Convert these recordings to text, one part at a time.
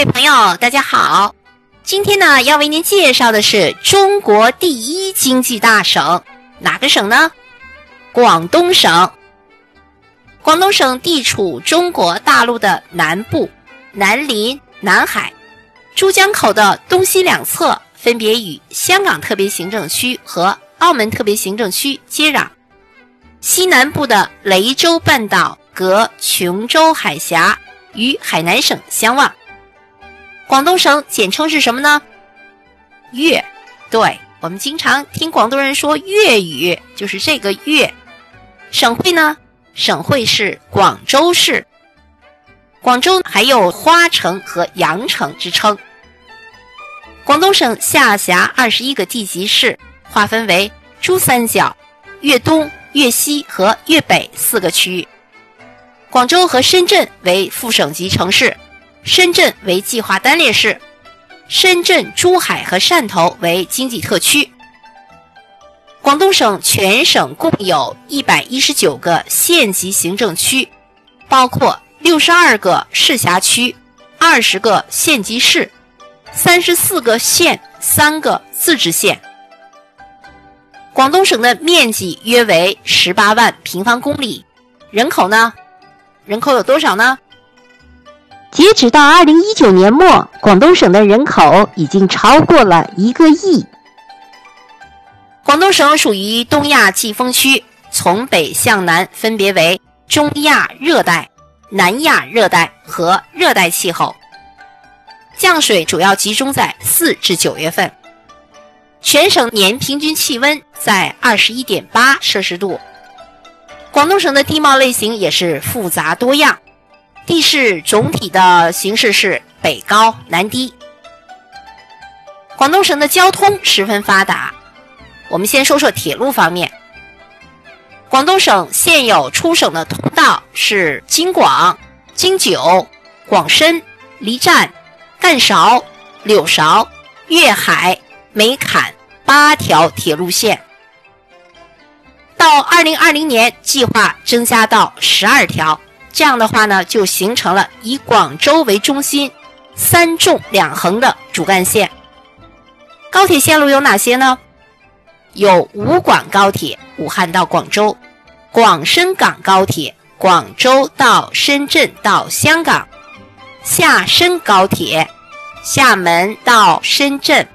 各位朋友，大家好。今天呢，要为您介绍的是中国第一经济大省，哪个省呢？广东省。广东省地处中国大陆的南部，南临南海，珠江口的东西两侧分别与香港特别行政区和澳门特别行政区接壤。西南部的雷州半岛隔琼州海峡，与海南省相望。广东省简称是什么呢？粤。对我们经常听广东人说粤语，就是这个粤。省会呢？省会是广州市。广州还有花城和羊城之称。广东省下辖二十一个地级市，划分为珠三角、粤东、粤西和粤北四个区域。广州和深圳为副省级城市。深圳为计划单列市，深圳、珠海和汕头为经济特区。广东省全省共有一百一十九个县级行政区，包括六十二个市辖区、二十个县级市、三十四个县、三个自治县。广东省的面积约为十八万平方公里，人口呢？人口有多少呢？截止到二零一九年末，广东省的人口已经超过了一个亿。广东省属于东亚季风区，从北向南分别为中亚热带、南亚热带和热带气候，降水主要集中在四至九月份。全省年平均气温在二十一点八摄氏度。广东省的地貌类型也是复杂多样。地势总体的形式是北高南低。广东省的交通十分发达。我们先说说铁路方面。广东省现有出省的通道是京广、京九、广深、黎站、赣韶、柳韶、粤海、梅坎八条铁路线。到二零二零年，计划增加到十二条。这样的话呢，就形成了以广州为中心，三纵两横的主干线。高铁线路有哪些呢？有武广高铁，武汉到广州；广深港高铁，广州到深圳到香港；厦深高铁，厦门到深圳；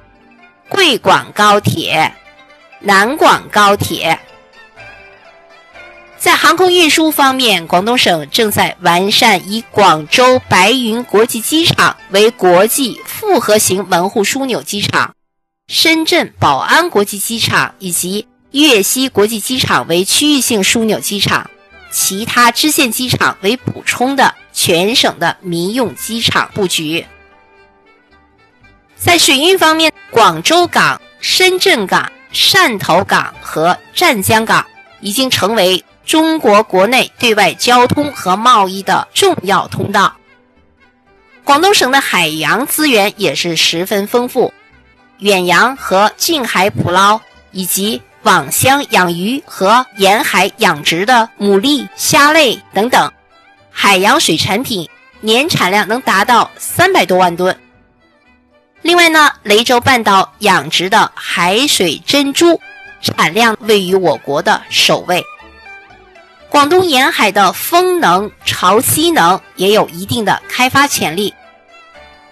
贵广高铁，南广高铁。在航空运输方面，广东省正在完善以广州白云国际机场为国际复合型门户枢纽机场，深圳宝安国际机场以及粤西国际机场为区域性枢纽机场，其他支线机场为补充的全省的民用机场布局。在水运方面，广州港、深圳港、汕头港和湛江港已经成为。中国国内对外交通和贸易的重要通道。广东省的海洋资源也是十分丰富，远洋和近海捕捞，以及网箱养鱼和沿海养殖的牡蛎、虾类等等海洋水产品，年产量能达到三百多万吨。另外呢，雷州半岛养殖的海水珍珠产量位于我国的首位。广东沿海的风能、潮汐能也有一定的开发潜力。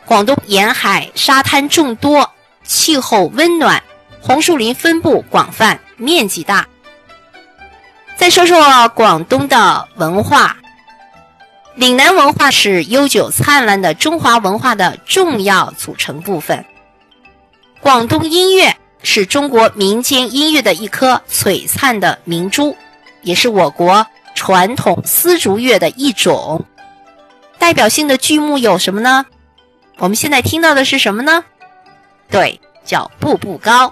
广东沿海沙滩众多，气候温暖，红树林分布广泛，面积大。再说说广东的文化，岭南文化是悠久灿烂的中华文化的重要组成部分。广东音乐是中国民间音乐的一颗璀璨的明珠。也是我国传统丝竹乐的一种，代表性的剧目有什么呢？我们现在听到的是什么呢？对，叫《步步高》。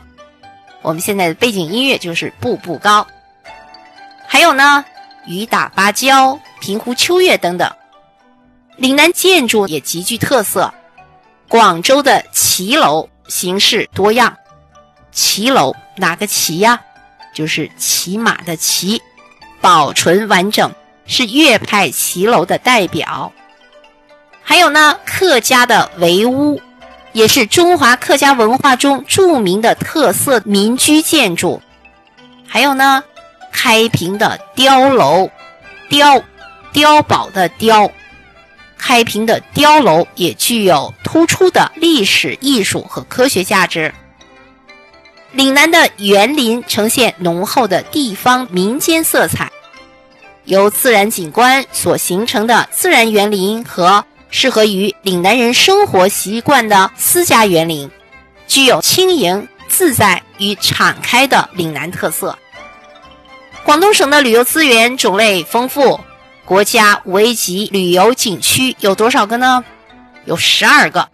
我们现在的背景音乐就是《步步高》。还有呢，雨打芭蕉、平湖秋月等等。岭南建筑也极具特色。广州的骑楼形式多样。骑楼哪个骑呀？就是骑马的骑。保存完整，是粤派骑楼的代表。还有呢，客家的围屋，也是中华客家文化中著名的特色民居建筑。还有呢，开平的碉楼，碉，碉堡的碉，开平的碉楼也具有突出的历史艺术和科学价值。岭南的园林呈现浓厚的地方民间色彩，由自然景观所形成的自然园林和适合于岭南人生活习惯的私家园林，具有轻盈自在与敞开的岭南特色。广东省的旅游资源种类丰富，国家五 A 级旅游景区有多少个呢？有十二个，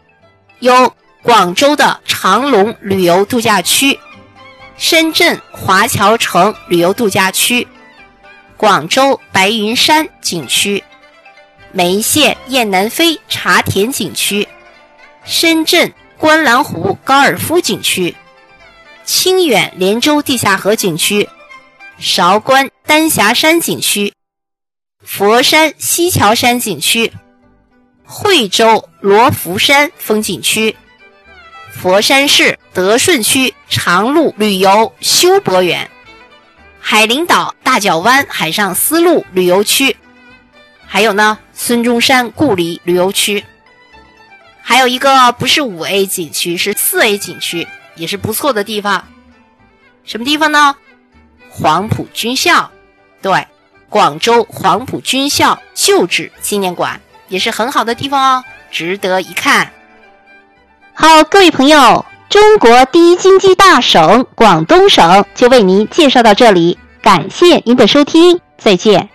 有广州的长隆旅游度假区。深圳华侨城旅游度假区、广州白云山景区、梅县雁南飞茶田景区、深圳观澜湖高尔夫景区、清远连州地下河景区、韶关丹霞山景区、佛山西樵山景区、惠州罗浮山风景区。佛山市德顺区长路旅游休博园、海陵岛大角湾海上丝路旅游区，还有呢孙中山故里旅游区，还有一个不是五 A 景区，是四 A 景区，也是不错的地方。什么地方呢？黄埔军校，对，广州黄埔军校旧址纪念馆也是很好的地方哦，值得一看。好，各位朋友，中国第一经济大省广东省就为您介绍到这里，感谢您的收听，再见。